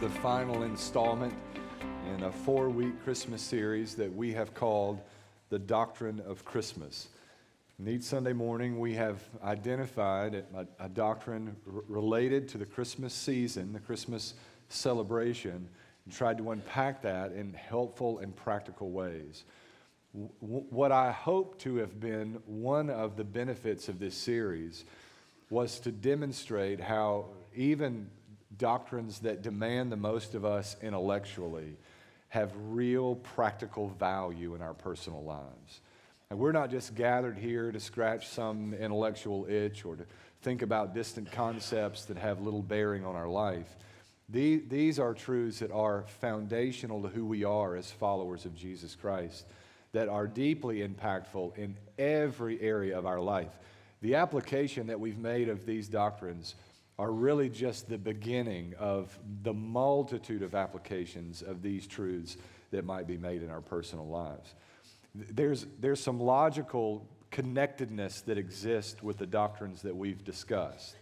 the final installment in a four week Christmas series that we have called The Doctrine of Christmas. And each Sunday morning, we have identified a, a doctrine r- related to the Christmas season, the Christmas celebration, and tried to unpack that in helpful and practical ways. W- what I hope to have been one of the benefits of this series was to demonstrate how even doctrines that demand the most of us intellectually have real practical value in our personal lives. And we're not just gathered here to scratch some intellectual itch or to think about distant concepts that have little bearing on our life. These are truths that are foundational to who we are as followers of Jesus Christ, that are deeply impactful in every area of our life. The application that we've made of these doctrines are really just the beginning of the multitude of applications of these truths that might be made in our personal lives. There's, there's some logical connectedness that exists with the doctrines that we've discussed.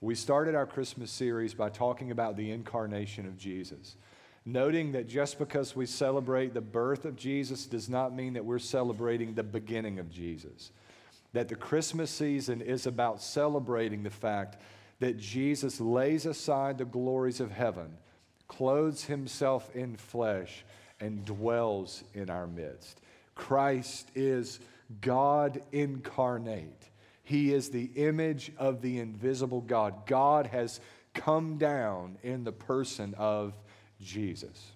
We started our Christmas series by talking about the incarnation of Jesus, noting that just because we celebrate the birth of Jesus does not mean that we're celebrating the beginning of Jesus. That the Christmas season is about celebrating the fact that Jesus lays aside the glories of heaven, clothes himself in flesh, and dwells in our midst. Christ is God incarnate. He is the image of the invisible God. God has come down in the person of Jesus.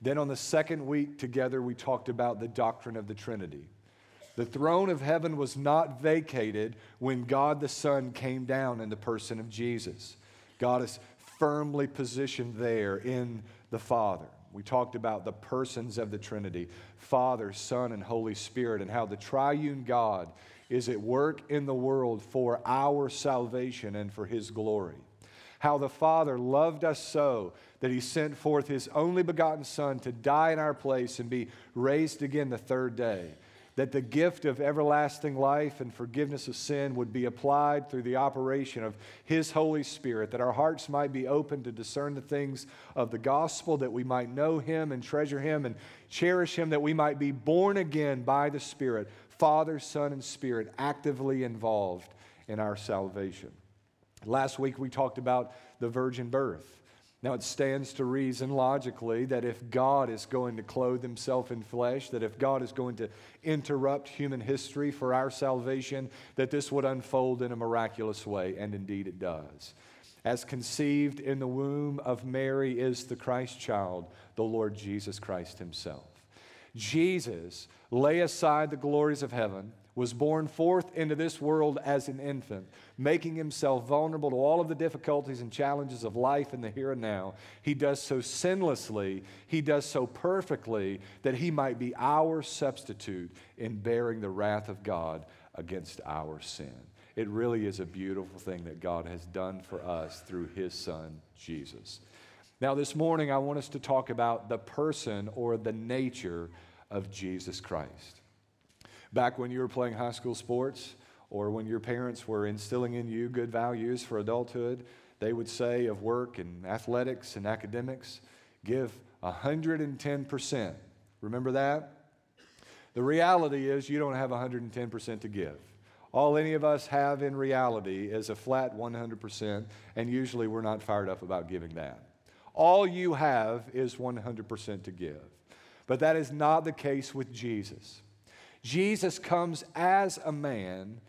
Then on the second week together, we talked about the doctrine of the Trinity. The throne of heaven was not vacated when God the Son came down in the person of Jesus. God is firmly positioned there in the Father. We talked about the persons of the Trinity Father, Son, and Holy Spirit, and how the triune God is at work in the world for our salvation and for His glory. How the Father loved us so that He sent forth His only begotten Son to die in our place and be raised again the third day that the gift of everlasting life and forgiveness of sin would be applied through the operation of His Holy Spirit, that our hearts might be open to discern the things of the gospel, that we might know Him and treasure Him and cherish Him, that we might be born again by the Spirit, Father, Son, and Spirit, actively involved in our salvation. Last week we talked about the virgin birth now, it stands to reason logically that if God is going to clothe himself in flesh, that if God is going to interrupt human history for our salvation, that this would unfold in a miraculous way, and indeed it does. As conceived in the womb of Mary is the Christ child, the Lord Jesus Christ himself. Jesus lay aside the glories of heaven was born forth into this world as an infant, making himself vulnerable to all of the difficulties and challenges of life in the here and now. He does so sinlessly, he does so perfectly that he might be our substitute in bearing the wrath of God against our sin. It really is a beautiful thing that God has done for us through his son, Jesus. Now, this morning, I want us to talk about the person or the nature of Jesus Christ. Back when you were playing high school sports or when your parents were instilling in you good values for adulthood, they would say of work and athletics and academics, give 110%. Remember that? The reality is you don't have 110% to give. All any of us have in reality is a flat 100%, and usually we're not fired up about giving that. All you have is 100% to give. But that is not the case with Jesus. Jesus comes as a man,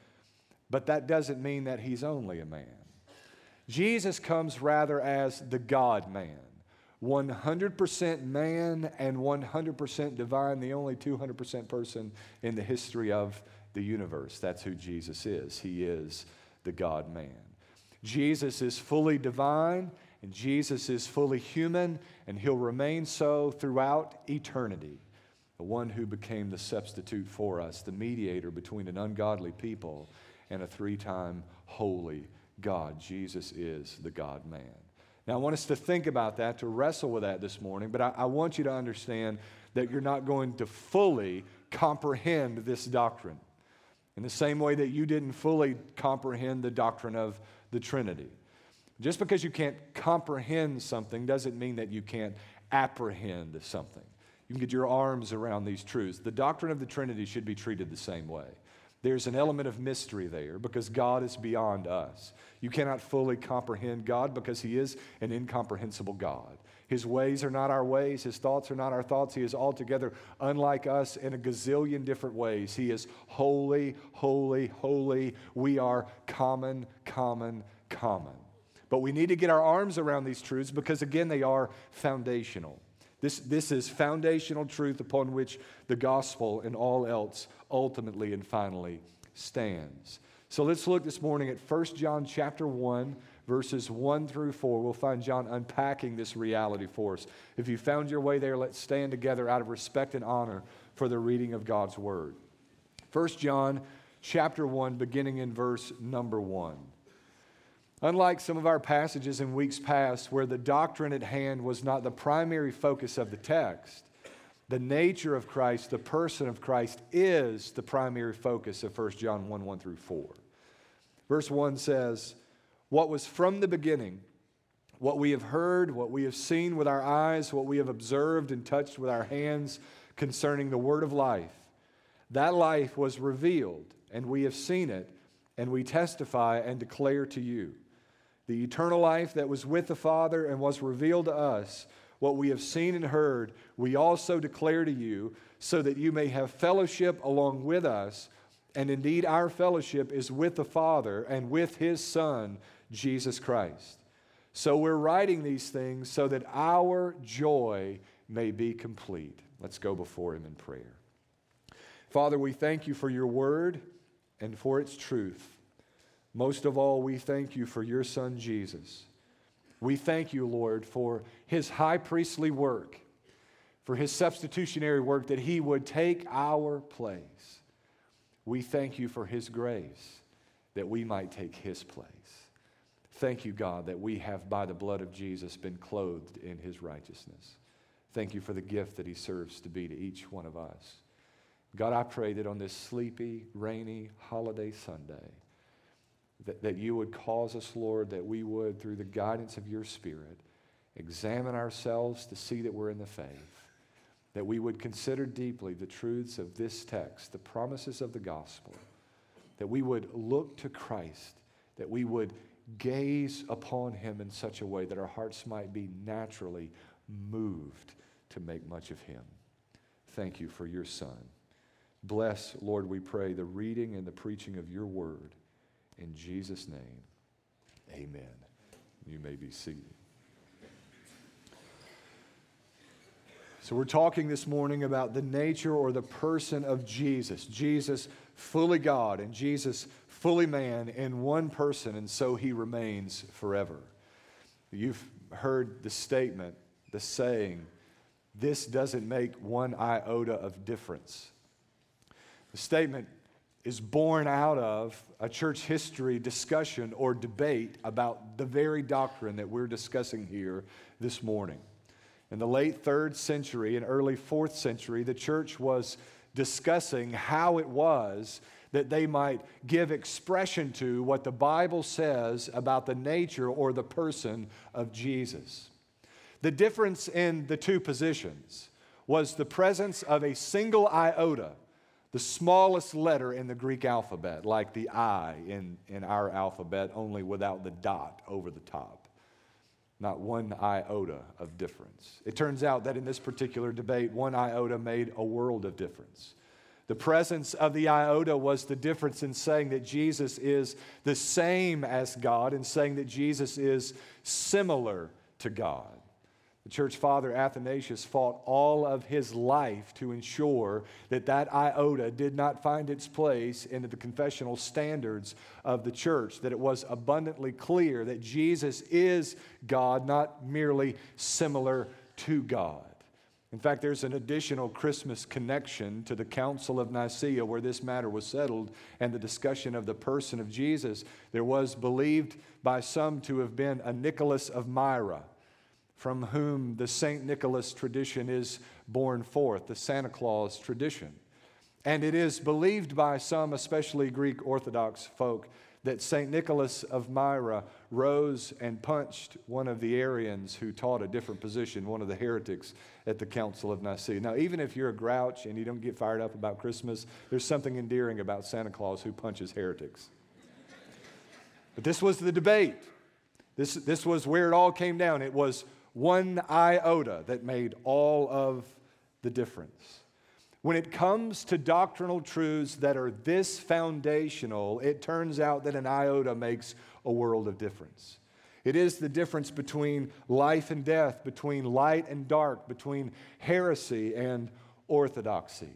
but that doesn't mean that he's only a man. Jesus comes rather as the God man, 100% man and 100% divine, the only 200% person in the history of the universe. That's who Jesus is. He is the God man. Jesus is fully divine and Jesus is fully human, and he'll remain so throughout eternity the one who became the substitute for us, the mediator between an ungodly people and a three time holy God. Jesus is the God man. Now, I want us to think about that, to wrestle with that this morning, but I, I want you to understand that you're not going to fully comprehend this doctrine in the same way that you didn't fully comprehend the doctrine of the Trinity. Just because you can't comprehend something doesn't mean that you can't apprehend something. You can get your arms around these truths. The doctrine of the Trinity should be treated the same way. There's an element of mystery there because God is beyond us. You cannot fully comprehend God because He is an incomprehensible God. His ways are not our ways, His thoughts are not our thoughts. He is altogether unlike us in a gazillion different ways. He is holy, holy, holy. We are common, common, common. But we need to get our arms around these truths because, again, they are foundational. This, this is foundational truth upon which the gospel and all else ultimately and finally stands. So let's look this morning at 1 John chapter 1 verses 1 through 4. We'll find John unpacking this reality for us. If you found your way there, let's stand together out of respect and honor for the reading of God's word. 1 John chapter 1 beginning in verse number 1. Unlike some of our passages in weeks past, where the doctrine at hand was not the primary focus of the text, the nature of Christ, the person of Christ, is the primary focus of 1 John 1 1 through 4. Verse 1 says, What was from the beginning, what we have heard, what we have seen with our eyes, what we have observed and touched with our hands concerning the word of life, that life was revealed, and we have seen it, and we testify and declare to you the eternal life that was with the Father and was revealed to us, what we have seen and heard, we also declare to you, so that you may have fellowship along with us. And indeed, our fellowship is with the Father and with His Son, Jesus Christ. So we're writing these things so that our joy may be complete. Let's go before Him in prayer. Father, we thank you for your word and for its truth. Most of all, we thank you for your son Jesus. We thank you, Lord, for his high priestly work, for his substitutionary work that he would take our place. We thank you for his grace that we might take his place. Thank you, God, that we have, by the blood of Jesus, been clothed in his righteousness. Thank you for the gift that he serves to be to each one of us. God, I pray that on this sleepy, rainy holiday Sunday, that, that you would cause us, Lord, that we would, through the guidance of your Spirit, examine ourselves to see that we're in the faith, that we would consider deeply the truths of this text, the promises of the gospel, that we would look to Christ, that we would gaze upon him in such a way that our hearts might be naturally moved to make much of him. Thank you for your Son. Bless, Lord, we pray, the reading and the preaching of your word. In Jesus' name, amen. You may be seated. So, we're talking this morning about the nature or the person of Jesus. Jesus, fully God, and Jesus, fully man, in one person, and so he remains forever. You've heard the statement, the saying, this doesn't make one iota of difference. The statement is born out of a church history discussion or debate about the very doctrine that we're discussing here this morning. In the late third century and early fourth century, the church was discussing how it was that they might give expression to what the Bible says about the nature or the person of Jesus. The difference in the two positions was the presence of a single iota the smallest letter in the Greek alphabet, like the I in, in our alphabet, only without the dot over the top. Not one iota of difference. It turns out that in this particular debate, one iota made a world of difference. The presence of the iota was the difference in saying that Jesus is the same as God and saying that Jesus is similar to God. The church father Athanasius fought all of his life to ensure that that iota did not find its place into the confessional standards of the church, that it was abundantly clear that Jesus is God, not merely similar to God. In fact, there's an additional Christmas connection to the Council of Nicaea where this matter was settled and the discussion of the person of Jesus. There was believed by some to have been a Nicholas of Myra from whom the St. Nicholas tradition is born forth, the Santa Claus tradition. And it is believed by some, especially Greek Orthodox folk, that St. Nicholas of Myra rose and punched one of the Arians who taught a different position, one of the heretics at the Council of Nicaea. Now, even if you're a grouch and you don't get fired up about Christmas, there's something endearing about Santa Claus who punches heretics. But this was the debate. This, this was where it all came down. It was one iota that made all of the difference. When it comes to doctrinal truths that are this foundational, it turns out that an iota makes a world of difference. It is the difference between life and death, between light and dark, between heresy and orthodoxy.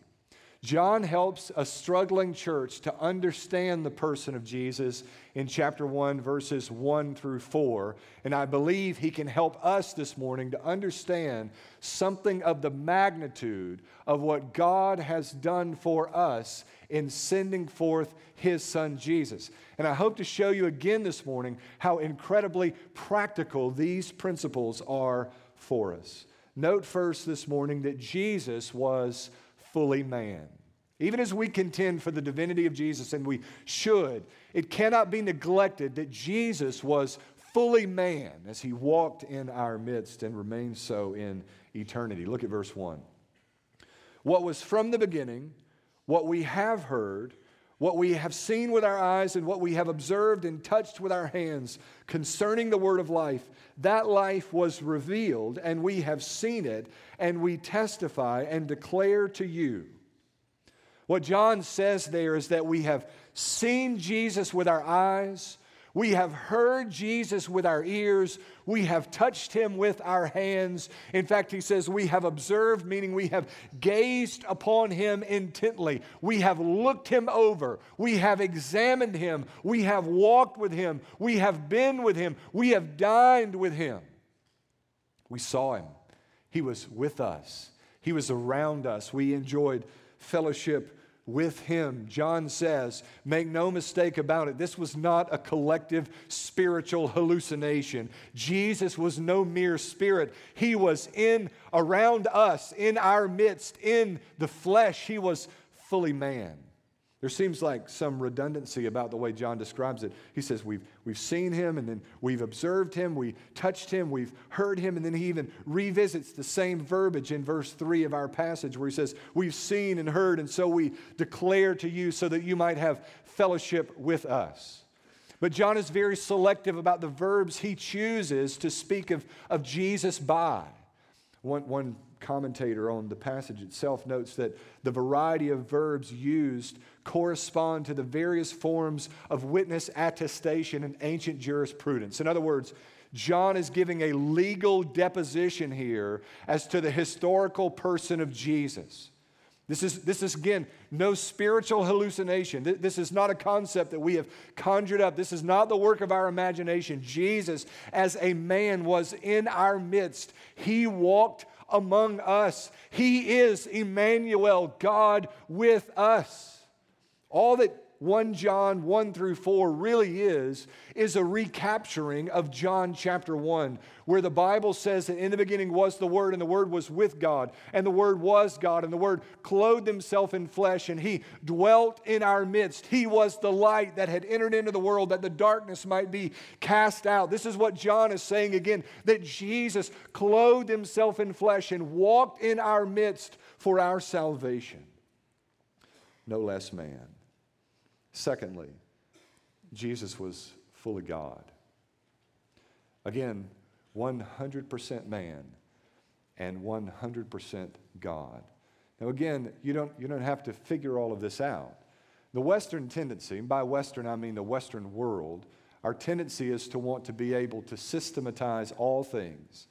John helps a struggling church to understand the person of Jesus in chapter 1, verses 1 through 4. And I believe he can help us this morning to understand something of the magnitude of what God has done for us in sending forth his son Jesus. And I hope to show you again this morning how incredibly practical these principles are for us. Note first this morning that Jesus was fully man. Even as we contend for the divinity of Jesus, and we should, it cannot be neglected that Jesus was fully man as he walked in our midst and remains so in eternity. Look at verse 1. What was from the beginning, what we have heard, what we have seen with our eyes, and what we have observed and touched with our hands concerning the word of life, that life was revealed, and we have seen it, and we testify and declare to you. What John says there is that we have seen Jesus with our eyes, we have heard Jesus with our ears. We have touched him with our hands. In fact, he says we have observed, meaning we have gazed upon him intently. We have looked him over. We have examined him. We have walked with him. We have been with him. We have dined with him. We saw him. He was with us, he was around us. We enjoyed fellowship with him. John says, make no mistake about it, this was not a collective spiritual hallucination. Jesus was no mere spirit. He was in around us, in our midst, in the flesh. He was fully man. There seems like some redundancy about the way John describes it. He says, we've, we've seen him, and then we've observed him, we touched him, we've heard him, and then he even revisits the same verbiage in verse 3 of our passage where he says, We've seen and heard, and so we declare to you so that you might have fellowship with us. But John is very selective about the verbs he chooses to speak of, of Jesus by. One, one commentator on the passage itself notes that the variety of verbs used correspond to the various forms of witness attestation in ancient jurisprudence. In other words, John is giving a legal deposition here as to the historical person of Jesus. This is, this is, again, no spiritual hallucination. This is not a concept that we have conjured up. This is not the work of our imagination. Jesus, as a man, was in our midst. He walked among us. He is Emmanuel, God with us. All that 1 John 1 through 4 really is, is a recapturing of John chapter 1, where the Bible says that in the beginning was the Word, and the Word was with God, and the Word was God, and the Word clothed himself in flesh, and he dwelt in our midst. He was the light that had entered into the world that the darkness might be cast out. This is what John is saying again that Jesus clothed himself in flesh and walked in our midst for our salvation. No less man. Secondly, Jesus was fully God. Again, 100% man and 100% God. Now, again, you don't, you don't have to figure all of this out. The Western tendency, and by Western I mean the Western world, our tendency is to want to be able to systematize all things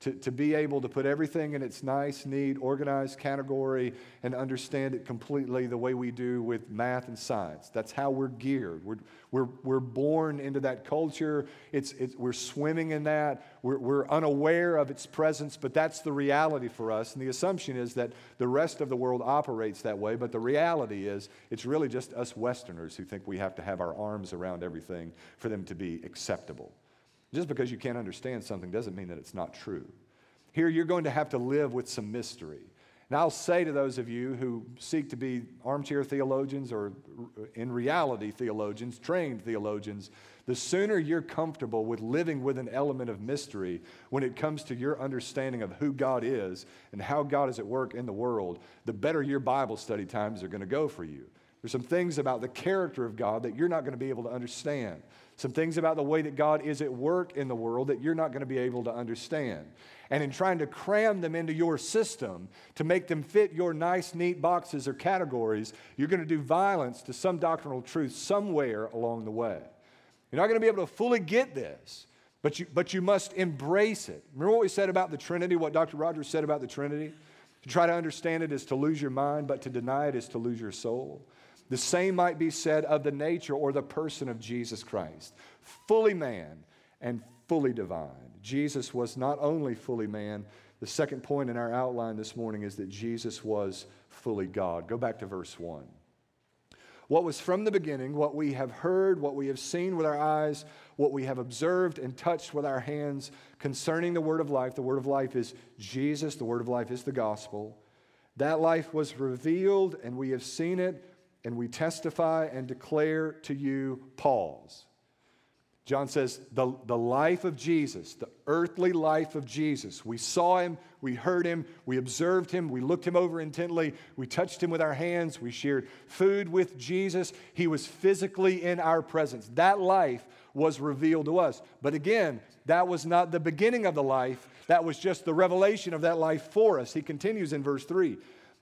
to, to be able to put everything in its nice, neat, organized category and understand it completely the way we do with math and science. That's how we're geared. We're, we're, we're born into that culture. It's, it's, we're swimming in that. We're, we're unaware of its presence, but that's the reality for us. And the assumption is that the rest of the world operates that way, but the reality is it's really just us Westerners who think we have to have our arms around everything for them to be acceptable. Just because you can't understand something doesn't mean that it's not true. Here, you're going to have to live with some mystery. And I'll say to those of you who seek to be armchair theologians or in reality theologians, trained theologians, the sooner you're comfortable with living with an element of mystery when it comes to your understanding of who God is and how God is at work in the world, the better your Bible study times are going to go for you. There's some things about the character of God that you're not going to be able to understand. Some things about the way that God is at work in the world that you're not going to be able to understand. And in trying to cram them into your system to make them fit your nice, neat boxes or categories, you're going to do violence to some doctrinal truth somewhere along the way. You're not going to be able to fully get this, but you, but you must embrace it. Remember what we said about the Trinity, what Dr. Rogers said about the Trinity? To try to understand it is to lose your mind, but to deny it is to lose your soul. The same might be said of the nature or the person of Jesus Christ. Fully man and fully divine. Jesus was not only fully man, the second point in our outline this morning is that Jesus was fully God. Go back to verse 1. What was from the beginning, what we have heard, what we have seen with our eyes, what we have observed and touched with our hands concerning the word of life. The word of life is Jesus, the word of life is the gospel. That life was revealed, and we have seen it and we testify and declare to you, Paul's. John says, the, the life of Jesus, the earthly life of Jesus. We saw him, we heard him, we observed him, we looked him over intently, we touched him with our hands, we shared food with Jesus. He was physically in our presence. That life was revealed to us. But again, that was not the beginning of the life, that was just the revelation of that life for us. He continues in verse 3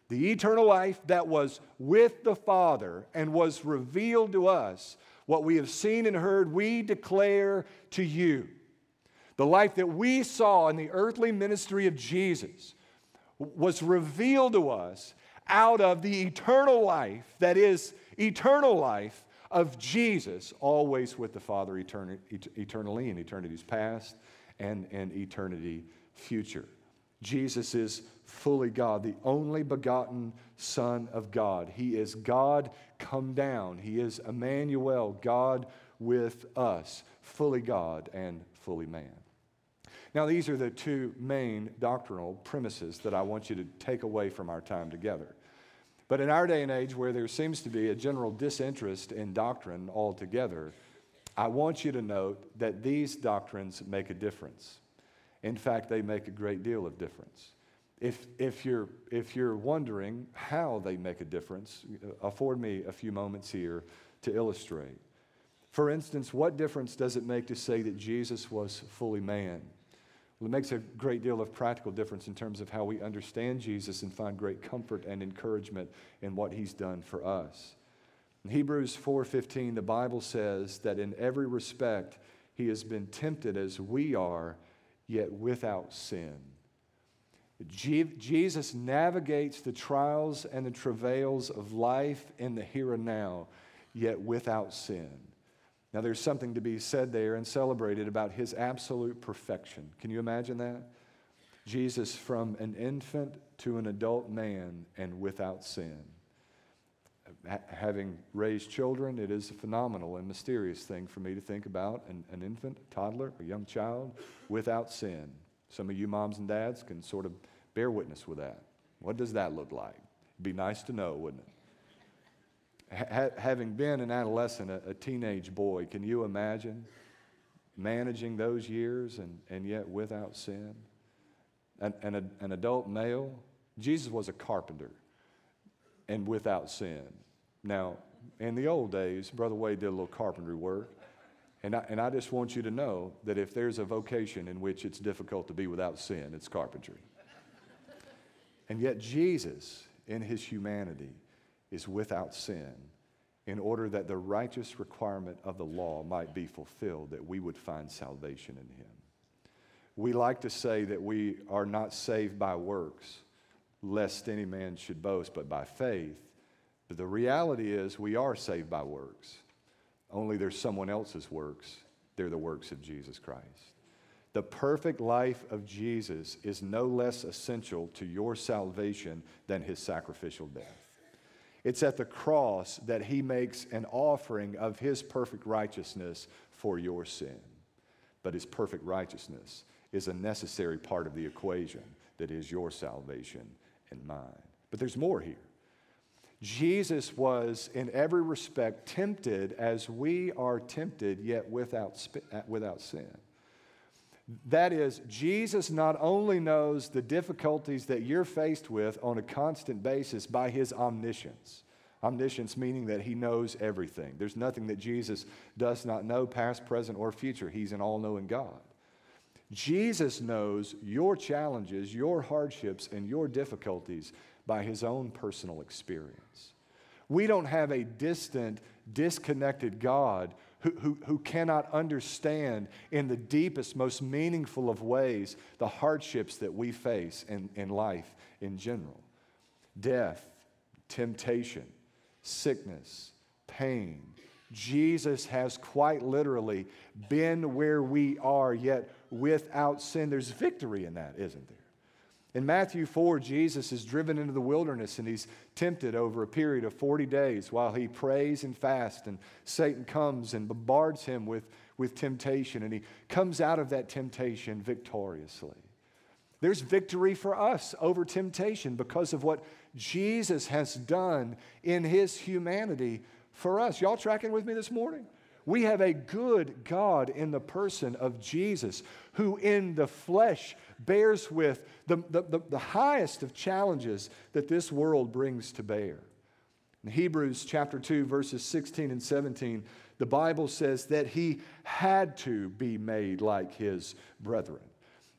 the eternal life that was with the Father and was revealed to us, what we have seen and heard, we declare to you. The life that we saw in the earthly ministry of Jesus was revealed to us out of the eternal life that is eternal life of Jesus, always with the Father eternally in eternity's past and, and eternity future. Jesus is fully God, the only begotten Son of God. He is God come down. He is Emmanuel, God with us, fully God and fully man. Now, these are the two main doctrinal premises that I want you to take away from our time together. But in our day and age, where there seems to be a general disinterest in doctrine altogether, I want you to note that these doctrines make a difference. In fact, they make a great deal of difference. If, if, you're, if you're wondering how they make a difference, uh, afford me a few moments here to illustrate. For instance, what difference does it make to say that Jesus was fully man? Well, it makes a great deal of practical difference in terms of how we understand Jesus and find great comfort and encouragement in what he's done for us. In Hebrews 4:15, the Bible says that in every respect he has been tempted as we are, yet without sin. Jesus navigates the trials and the travails of life in the here and now, yet without sin. Now, there's something to be said there and celebrated about his absolute perfection. Can you imagine that? Jesus from an infant to an adult man and without sin. Having raised children, it is a phenomenal and mysterious thing for me to think about an, an infant, a toddler, a young child without sin. Some of you moms and dads can sort of bear witness with that. What does that look like? It'd be nice to know, wouldn't it? Ha- having been an adolescent, a, a teenage boy, can you imagine managing those years and, and yet without sin? An, an, an adult male, Jesus was a carpenter and without sin. Now, in the old days, Brother Wade did a little carpentry work. And I, and I just want you to know that if there's a vocation in which it's difficult to be without sin, it's carpentry. and yet, Jesus, in his humanity, is without sin in order that the righteous requirement of the law might be fulfilled, that we would find salvation in him. We like to say that we are not saved by works, lest any man should boast, but by faith. But the reality is, we are saved by works only they're someone else's works. They're the works of Jesus Christ. The perfect life of Jesus is no less essential to your salvation than his sacrificial death. It's at the cross that he makes an offering of his perfect righteousness for your sin. But his perfect righteousness is a necessary part of the equation that is your salvation and mine. But there's more here. Jesus was, in every respect, tempted as we are tempted, yet without, uh, without sin. That is, Jesus not only knows the difficulties that you're faced with on a constant basis by his omniscience. Omniscience meaning that he knows everything. There's nothing that Jesus does not know, past, present, or future. He's an all knowing God. Jesus knows your challenges, your hardships, and your difficulties by his own personal experience. We don't have a distant, disconnected God who, who, who cannot understand in the deepest, most meaningful of ways the hardships that we face in, in life in general death, temptation, sickness, pain. Jesus has quite literally been where we are, yet without sin. There's victory in that, isn't there? In Matthew 4, Jesus is driven into the wilderness and he's tempted over a period of 40 days while he prays and fasts, and Satan comes and bombards him with, with temptation, and he comes out of that temptation victoriously. There's victory for us over temptation because of what Jesus has done in his humanity for us. Y'all tracking with me this morning? We have a good God in the person of Jesus who, in the flesh, bears with the, the, the, the highest of challenges that this world brings to bear. In Hebrews chapter 2, verses 16 and 17, the Bible says that he had to be made like his brethren.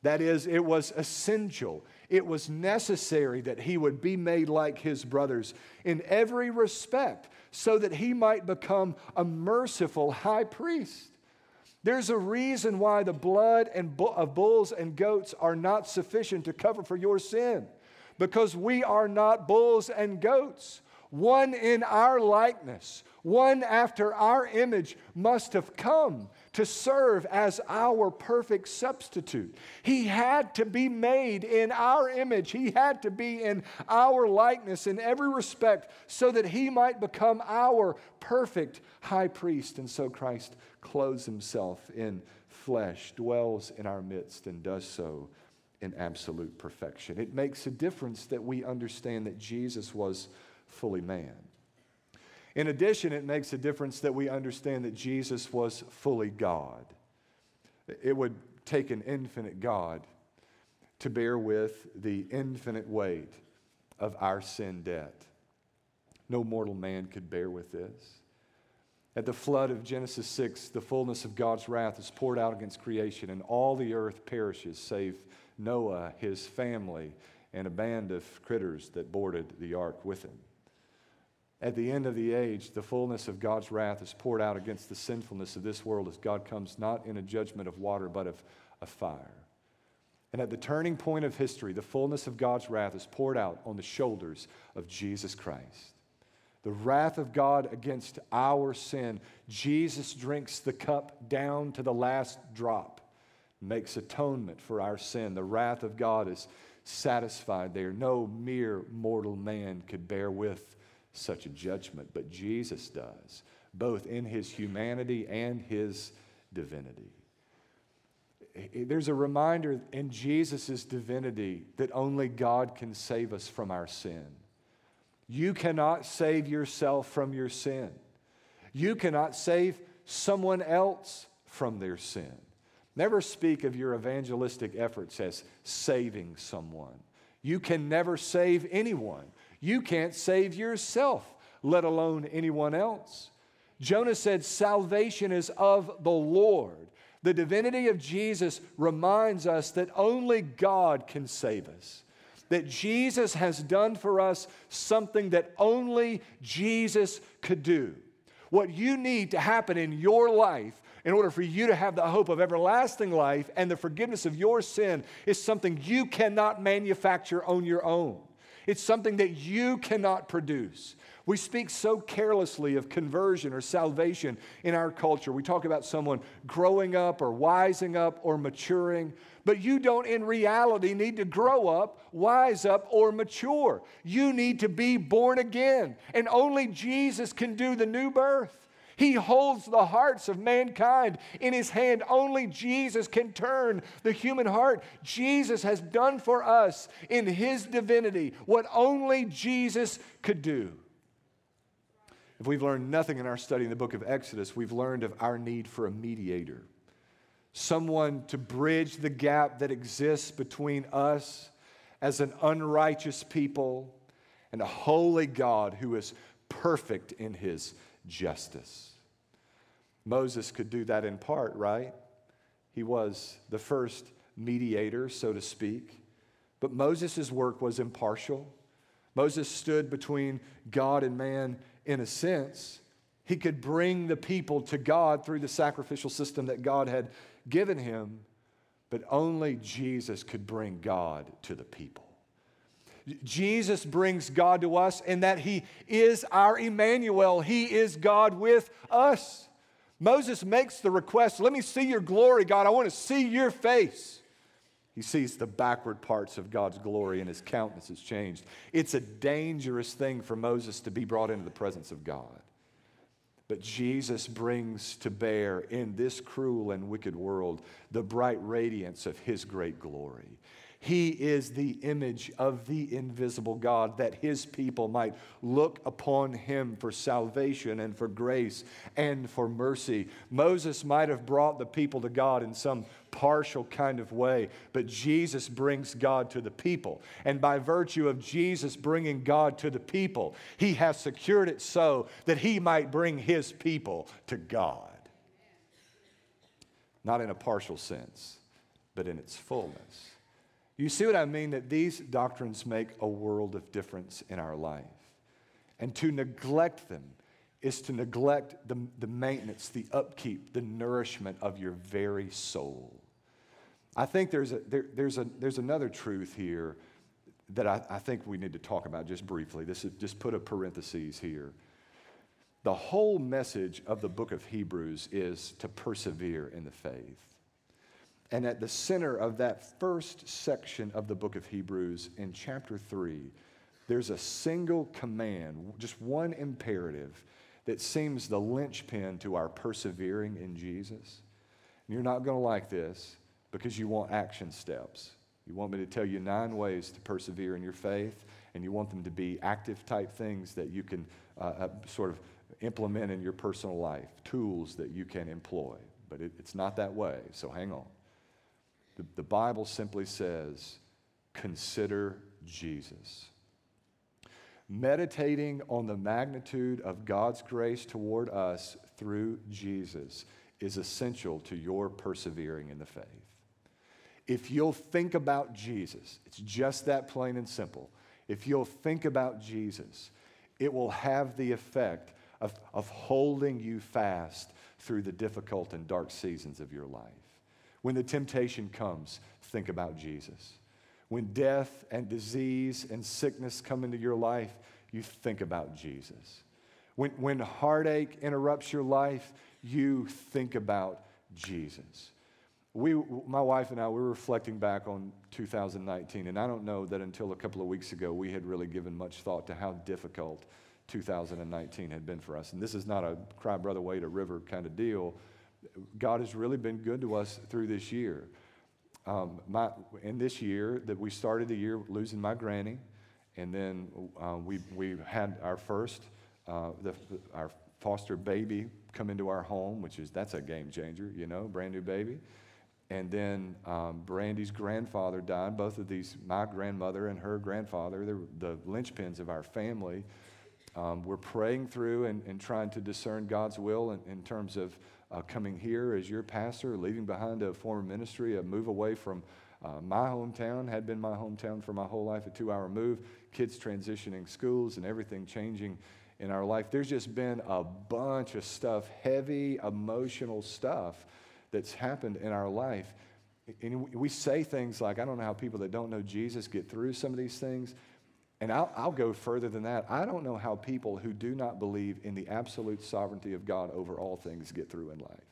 That is, it was essential, it was necessary that he would be made like his brothers in every respect so that he might become a merciful high priest. There's a reason why the blood and of bulls and goats are not sufficient to cover for your sin because we are not bulls and goats one in our likeness, one after our image, must have come to serve as our perfect substitute. He had to be made in our image, He had to be in our likeness in every respect so that He might become our perfect high priest. And so Christ clothes Himself in flesh, dwells in our midst, and does so in absolute perfection. It makes a difference that we understand that Jesus was fully man. In addition, it makes a difference that we understand that Jesus was fully God. It would take an infinite God to bear with the infinite weight of our sin debt. No mortal man could bear with this. At the flood of Genesis 6, the fullness of God's wrath is poured out against creation, and all the earth perishes save Noah, his family, and a band of critters that boarded the ark with him. At the end of the age, the fullness of God's wrath is poured out against the sinfulness of this world as God comes not in a judgment of water, but of, of fire. And at the turning point of history, the fullness of God's wrath is poured out on the shoulders of Jesus Christ. The wrath of God against our sin. Jesus drinks the cup down to the last drop, makes atonement for our sin. The wrath of God is satisfied there. No mere mortal man could bear with such a judgment, but Jesus does, both in his humanity and his divinity. There's a reminder in Jesus' divinity that only God can save us from our sin. You cannot save yourself from your sin. You cannot save someone else from their sin. Never speak of your evangelistic efforts as saving someone. You can never save anyone. You can't save yourself, let alone anyone else. Jonah said, Salvation is of the Lord. The divinity of Jesus reminds us that only God can save us. That Jesus has done for us something that only Jesus could do. What you need to happen in your life in order for you to have the hope of everlasting life and the forgiveness of your sin is something you cannot manufacture on your own. It's something that you cannot produce. We speak so carelessly of conversion or salvation in our culture. We talk about someone growing up or wising up or maturing, but you don't in reality need to grow up, wise up, or mature. You need to be born again, and only Jesus can do the new birth. He holds the hearts of mankind in his hand. Only Jesus can turn the human heart. Jesus has done for us in his divinity what only Jesus could do. If we've learned nothing in our study in the book of Exodus, we've learned of our need for a mediator, someone to bridge the gap that exists between us as an unrighteous people and a holy God who is perfect in his justice. Moses could do that in part, right? He was the first mediator, so to speak. But Moses' work was impartial. Moses stood between God and man in a sense. He could bring the people to God through the sacrificial system that God had given him, but only Jesus could bring God to the people. Jesus brings God to us and that He is our Emmanuel. He is God with us. Moses makes the request Let me see your glory, God. I want to see your face. He sees the backward parts of God's glory and his countenance is changed. It's a dangerous thing for Moses to be brought into the presence of God. But Jesus brings to bear in this cruel and wicked world the bright radiance of his great glory. He is the image of the invisible God, that his people might look upon him for salvation and for grace and for mercy. Moses might have brought the people to God in some partial kind of way, but Jesus brings God to the people. And by virtue of Jesus bringing God to the people, he has secured it so that he might bring his people to God. Not in a partial sense, but in its fullness. You see what I mean? That these doctrines make a world of difference in our life. And to neglect them is to neglect the, the maintenance, the upkeep, the nourishment of your very soul. I think there's, a, there, there's, a, there's another truth here that I, I think we need to talk about just briefly. This is just put a parenthesis here. The whole message of the book of Hebrews is to persevere in the faith. And at the center of that first section of the book of Hebrews, in chapter 3, there's a single command, just one imperative that seems the linchpin to our persevering in Jesus. And you're not going to like this because you want action steps. You want me to tell you nine ways to persevere in your faith, and you want them to be active type things that you can uh, uh, sort of implement in your personal life, tools that you can employ. But it, it's not that way, so hang on. The, the Bible simply says, consider Jesus. Meditating on the magnitude of God's grace toward us through Jesus is essential to your persevering in the faith. If you'll think about Jesus, it's just that plain and simple. If you'll think about Jesus, it will have the effect of, of holding you fast through the difficult and dark seasons of your life. When the temptation comes, think about Jesus. When death and disease and sickness come into your life, you think about Jesus. When, when heartache interrupts your life, you think about Jesus. We, my wife and I, we were reflecting back on 2019, and I don't know that until a couple of weeks ago we had really given much thought to how difficult 2019 had been for us. And this is not a cry, brother, wait a river kind of deal God has really been good to us through this year. Um, my, in this year that we started the year losing my granny, and then uh, we, we had our first, uh, the, our foster baby come into our home, which is, that's a game changer, you know, brand new baby. And then um, Brandy's grandfather died. Both of these, my grandmother and her grandfather, they're the linchpins of our family. Um, we're praying through and, and, trying to discern God's will in, in terms of uh, coming here as your pastor, leaving behind a former ministry, a move away from uh, my hometown, had been my hometown for my whole life, a two hour move, kids transitioning schools and everything changing in our life. There's just been a bunch of stuff, heavy emotional stuff that's happened in our life. And we say things like, I don't know how people that don't know Jesus get through some of these things. And I'll, I'll, go further than that. I don't know how people who do not believe in the absolute sovereignty of God over all things get through in life.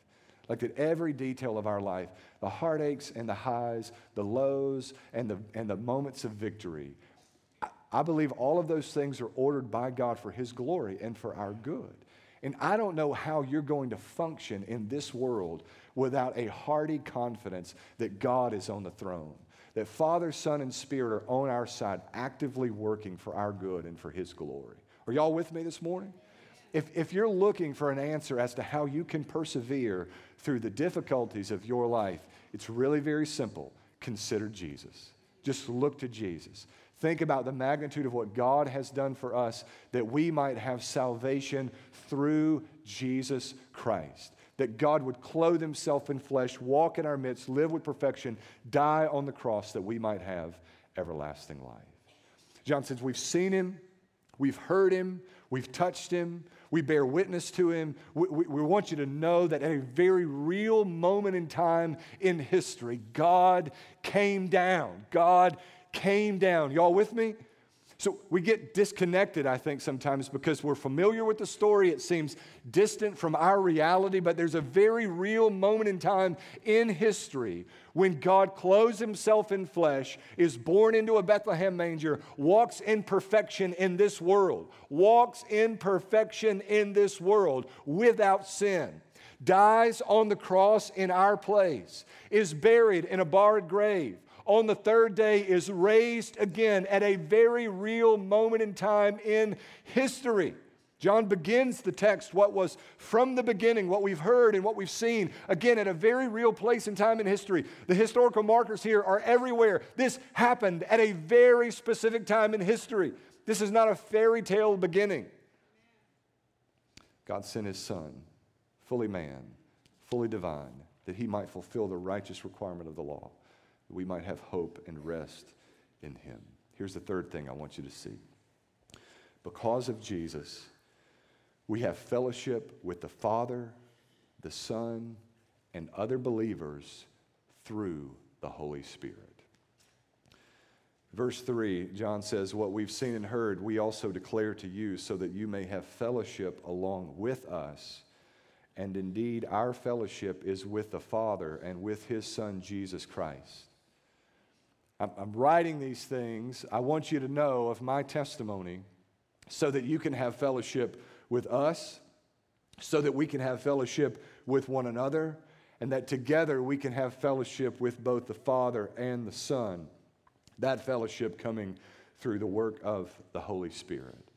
Like that every detail of our life, the heartaches and the highs, the lows and the, and the moments of victory, I, I believe all of those things are ordered by God for His glory and for our good. And I don't know how you're going to function in this world without a hearty confidence that God is on the throne, that Father, Son, and Spirit are on our side, actively working for our good and for His glory. Are y'all with me this morning? If, if you're looking for an answer as to how you can persevere through the difficulties of your life, it's really very simple. Consider Jesus. Just look to Jesus. Think about the magnitude of what God has done for us that we might have salvation through Jesus Christ. That God would clothe himself in flesh, walk in our midst, live with perfection, die on the cross that we might have everlasting life. John says, We've seen him, we've heard him, we've touched him, we bear witness to him. We, we, we, want you to know that at a very real moment in time in history, God came down. God came down. Y'all with me? So we get disconnected, I think, sometimes because we're familiar with the story. It seems distant from our reality, but there's a very real moment in time in history when God clothes himself in flesh, is born into a Bethlehem manger, walks in perfection in this world, walks in perfection in this world without sin dies on the cross in our place, is buried in a barred grave, on the third day is raised again at a very real moment in time in history. John begins the text, what was from the beginning, what we've heard and what we've seen, again, at a very real place in time in history. The historical markers here are everywhere. This happened at a very specific time in history. This is not a fairy tale beginning. God sent his son, fully man, fully divine, that he might fulfill the righteous requirement of the law we might have hope and rest in Him. Here's the third thing I want you to see. Because of Jesus, we have fellowship with the Father, the Son, and other believers through the Holy Spirit. Verse 3, John says, What we've seen and heard, we also declare to you, so that you may have fellowship along with us. And indeed, our fellowship is with the Father and with his Son, Jesus Christ. I'm writing these things. I want you to know of my testimony so that you can have fellowship with us, so that we can have fellowship with one another, and that together we can have fellowship with both the Father and the Son. That fellowship coming through the work of the Holy Spirit.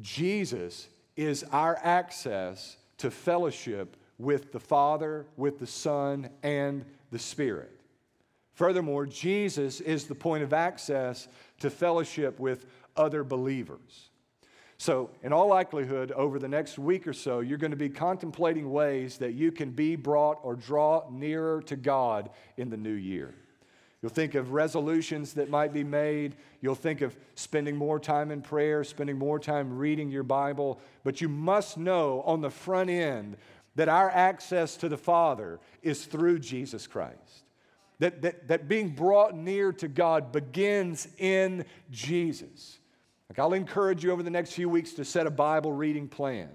Jesus is our access to fellowship with the Father, with the Son, and the Spirit. Furthermore, Jesus is the point of access to fellowship with other believers. So, in all likelihood, over the next week or so, you're going to be contemplating ways that you can be brought or draw nearer to God in the new year. You'll think of resolutions that might be made. You'll think of spending more time in prayer, spending more time reading your Bible. But you must know on the front end that our access to the Father is through Jesus Christ. That, that, that being brought near to God begins in Jesus. Like I'll encourage you over the next few weeks to set a Bible reading plan.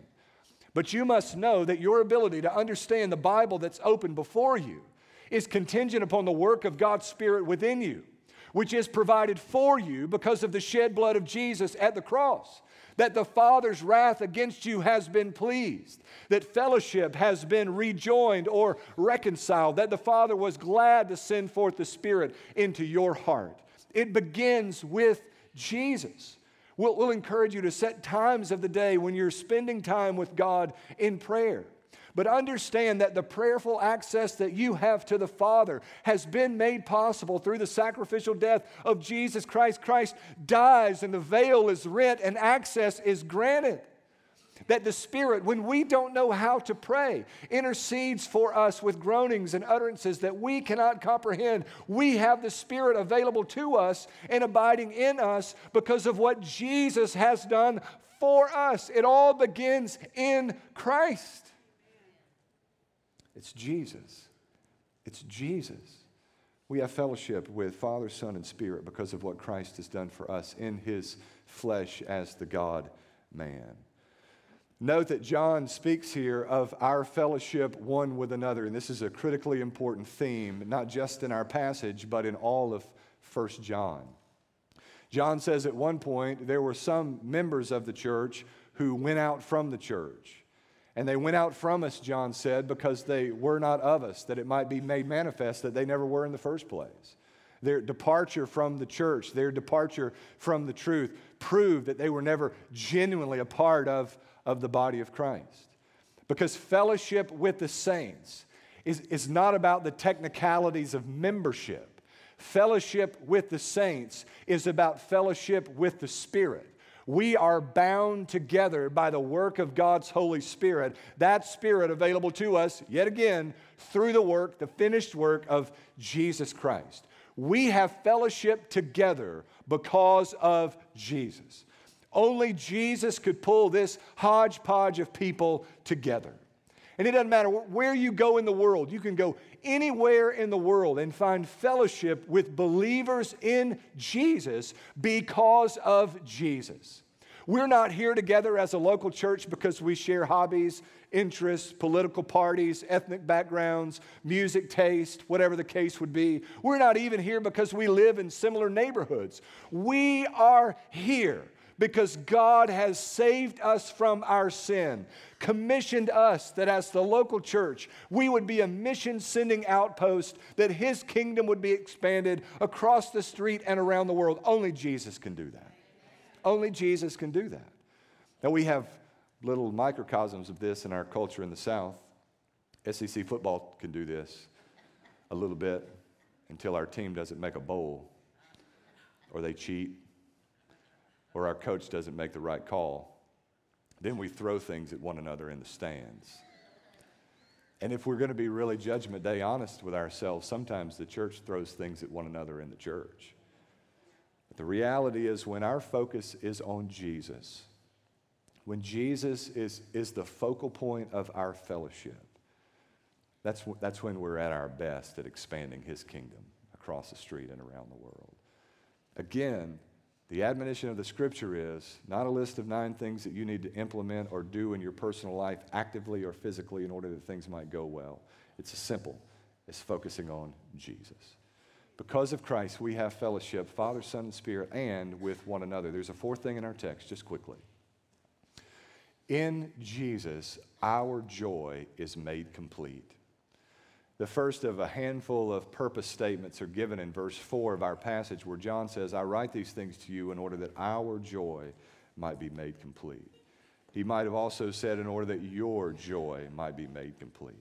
But you must know that your ability to understand the Bible that's open before you is contingent upon the work of God's Spirit within you, which is provided for you because of the shed blood of Jesus at the cross that the Father's wrath against you has been pleased, that fellowship has been rejoined or reconciled, that the Father was glad to send forth the Spirit into your heart. It begins with Jesus. We'll, we'll encourage you to set times of the day when you're spending time with God in prayer. But understand that the prayerful access that you have to the Father has been made possible through the sacrificial death of Jesus Christ. Christ dies and the veil is rent and access is granted. That the Spirit, when we don't know how to pray, intercedes for us with groanings and utterances that we cannot comprehend. We have the Spirit available to us and abiding in us because of what Jesus has done for us. It all begins in Christ. It's Jesus. It's Jesus. We have fellowship with Father, Son, and Spirit because of what Christ has done for us in his flesh as the God man. Note that John speaks here of our fellowship one with another, and this is a critically important theme, not just in our passage, but in all of 1 John. John says at one point there were some members of the church who went out from the church. And they went out from us, John said, because they were not of us, that it might be made manifest that they never were in the first place. Their departure from the church, their departure from the truth, proved that they were never genuinely a part of, of the body of Christ. Because fellowship with the saints is, is not about the technicalities of membership. Fellowship with the saints is about fellowship with the Spirit. We are bound together by the work of God's Holy Spirit. That Spirit available to us, yet again, through the work, the finished work of Jesus Christ. We have fellowship together because of Jesus. Only Jesus could pull this hodgepodge of people together. And it doesn't matter where you go in the world, you can go anywhere in the world and find fellowship with believers in Jesus because of Jesus. We're not here together as a local church because we share hobbies, interests, political parties, ethnic backgrounds, music taste, whatever the case would be. We're not even here because we live in similar neighborhoods. We are here because God has saved us from our sin, commissioned us that as the local church, we would be a mission sending outpost, that His kingdom would be expanded across the street and around the world. Only Jesus can do that. Only Jesus can do that. Now, we have little microcosms of this in our culture in the South. SEC football can do this a little bit until our team doesn't make a bowl or they cheat or our coach doesn't make the right call, then we throw things at one another in the stands. And if we're going to be really judgment day honest with ourselves, sometimes the church throws things at one another in the church. But the reality is, when our focus is on Jesus, when Jesus is, is the focal point of our fellowship, that's, that's when we're at our best at expanding his kingdom across the street and around the world. Again, the admonition of the scripture is not a list of nine things that you need to implement or do in your personal life actively or physically in order that things might go well. It's as simple as focusing on Jesus. Because of Christ, we have fellowship, Father, Son, and Spirit, and with one another. There's a fourth thing in our text, just quickly. In Jesus, our joy is made complete. The first of a handful of purpose statements are given in verse 4 of our passage, where John says, I write these things to you in order that our joy might be made complete. He might have also said, in order that your joy might be made complete.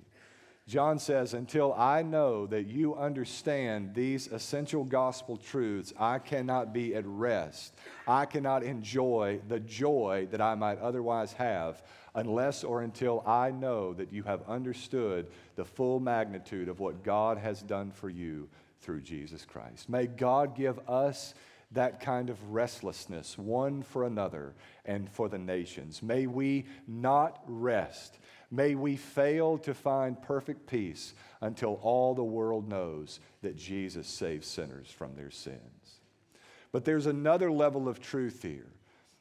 John says, Until I know that you understand these essential gospel truths, I cannot be at rest. I cannot enjoy the joy that I might otherwise have unless or until I know that you have understood the full magnitude of what God has done for you through Jesus Christ. May God give us that kind of restlessness, one for another and for the nations. May we not rest. May we fail to find perfect peace until all the world knows that Jesus saves sinners from their sins. But there's another level of truth here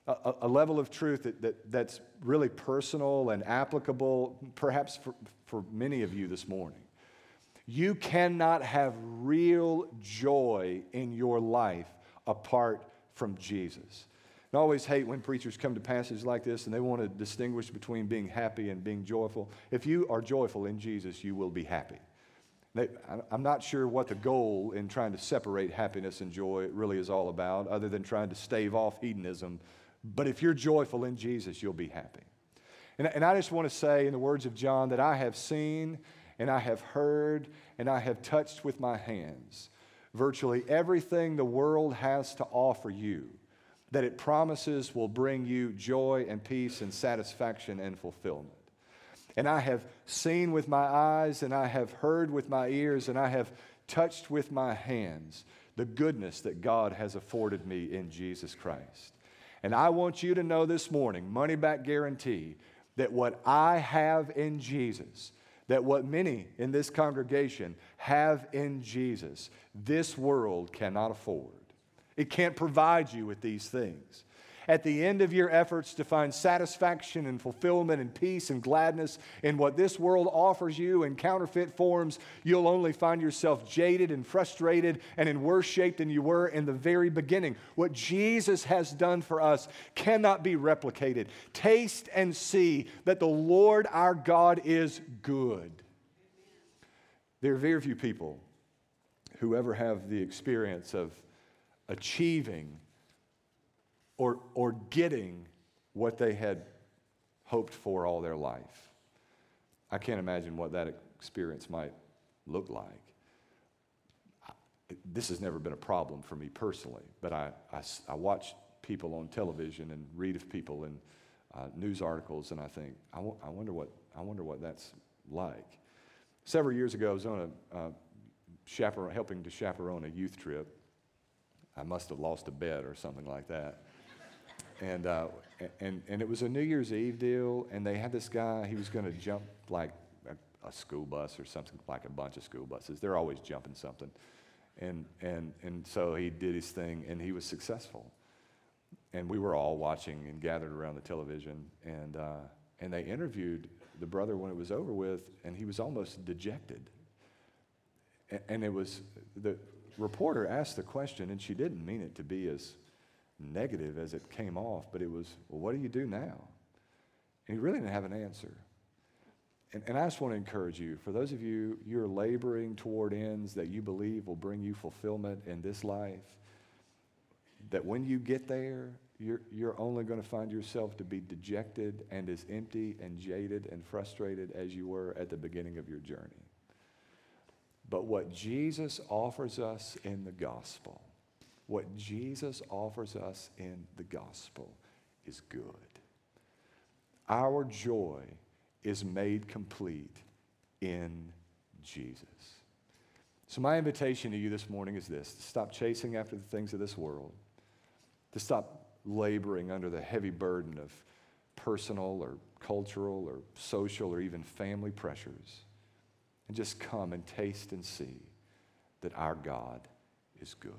a, a level of truth that, that, that's really personal and applicable, perhaps for, for many of you this morning. You cannot have real joy in your life apart from Jesus. I always hate when preachers come to passages like this and they want to distinguish between being happy and being joyful. If you are joyful in Jesus, you will be happy. I'm not sure what the goal in trying to separate happiness and joy really is all about, other than trying to stave off hedonism but if you're joyful in Jesus, you'll be happy. And, and I just want to say, in the words of John, that I have seen and I have heard and I have touched with my hands virtually everything the world has to offer you that it promises will bring you joy and peace and satisfaction and fulfillment. And I have seen with my eyes, and I have heard with my ears, and I have touched with my hands the goodness that God has afforded me in Jesus Christ. And I want you to know this morning, money back guarantee, that what I have in Jesus, that what many in this congregation have in Jesus, this world cannot afford. It can't provide you with these things. At the end of your efforts to find satisfaction and fulfillment and peace and gladness in what this world offers you in counterfeit forms, you'll only find yourself jaded and frustrated and in worse shape than you were in the very beginning. What Jesus has done for us cannot be replicated. Taste and see that the Lord our God is good. There are very few people who ever have the experience of achieving or, or getting what they had hoped for all their life. I can't imagine what that experience might look like. This has never been a problem for me personally, but I, I, I watch people on television and read of people in uh, news articles, and I think, I, w- I, wonder what, I wonder what that's like. Several years ago, I was on a uh, chaperone, helping to chaperone a youth trip. I must have lost a bet or something like that. And, uh, and, and it was a New Year's Eve deal, and they had this guy, he was going to jump like a, a, school bus or something, like a bunch of school buses. They're always jumping something. And, and, and so he did his thing, and he was successful. And we were all watching and gathered around the television, and, uh, and they interviewed the brother when it was over with, and he was almost dejected. And it was the reporter asked the question, and she didn't mean it to be as negative as it came off, but it was, well, what do you do now? And he really didn't have an answer. And, and I just want to encourage you, for those of you, you're laboring toward ends that you believe will bring you fulfillment in this life, that when you get there, you're, you're only going to find yourself to be dejected and as empty and jaded and frustrated as you were at the beginning of your journey. But what Jesus offers us in the gospel, what Jesus offers us in the gospel is good. Our joy is made complete in Jesus. So, my invitation to you this morning is this to stop chasing after the things of this world, to stop laboring under the heavy burden of personal or cultural or social or even family pressures and just come and taste and see that our God is good.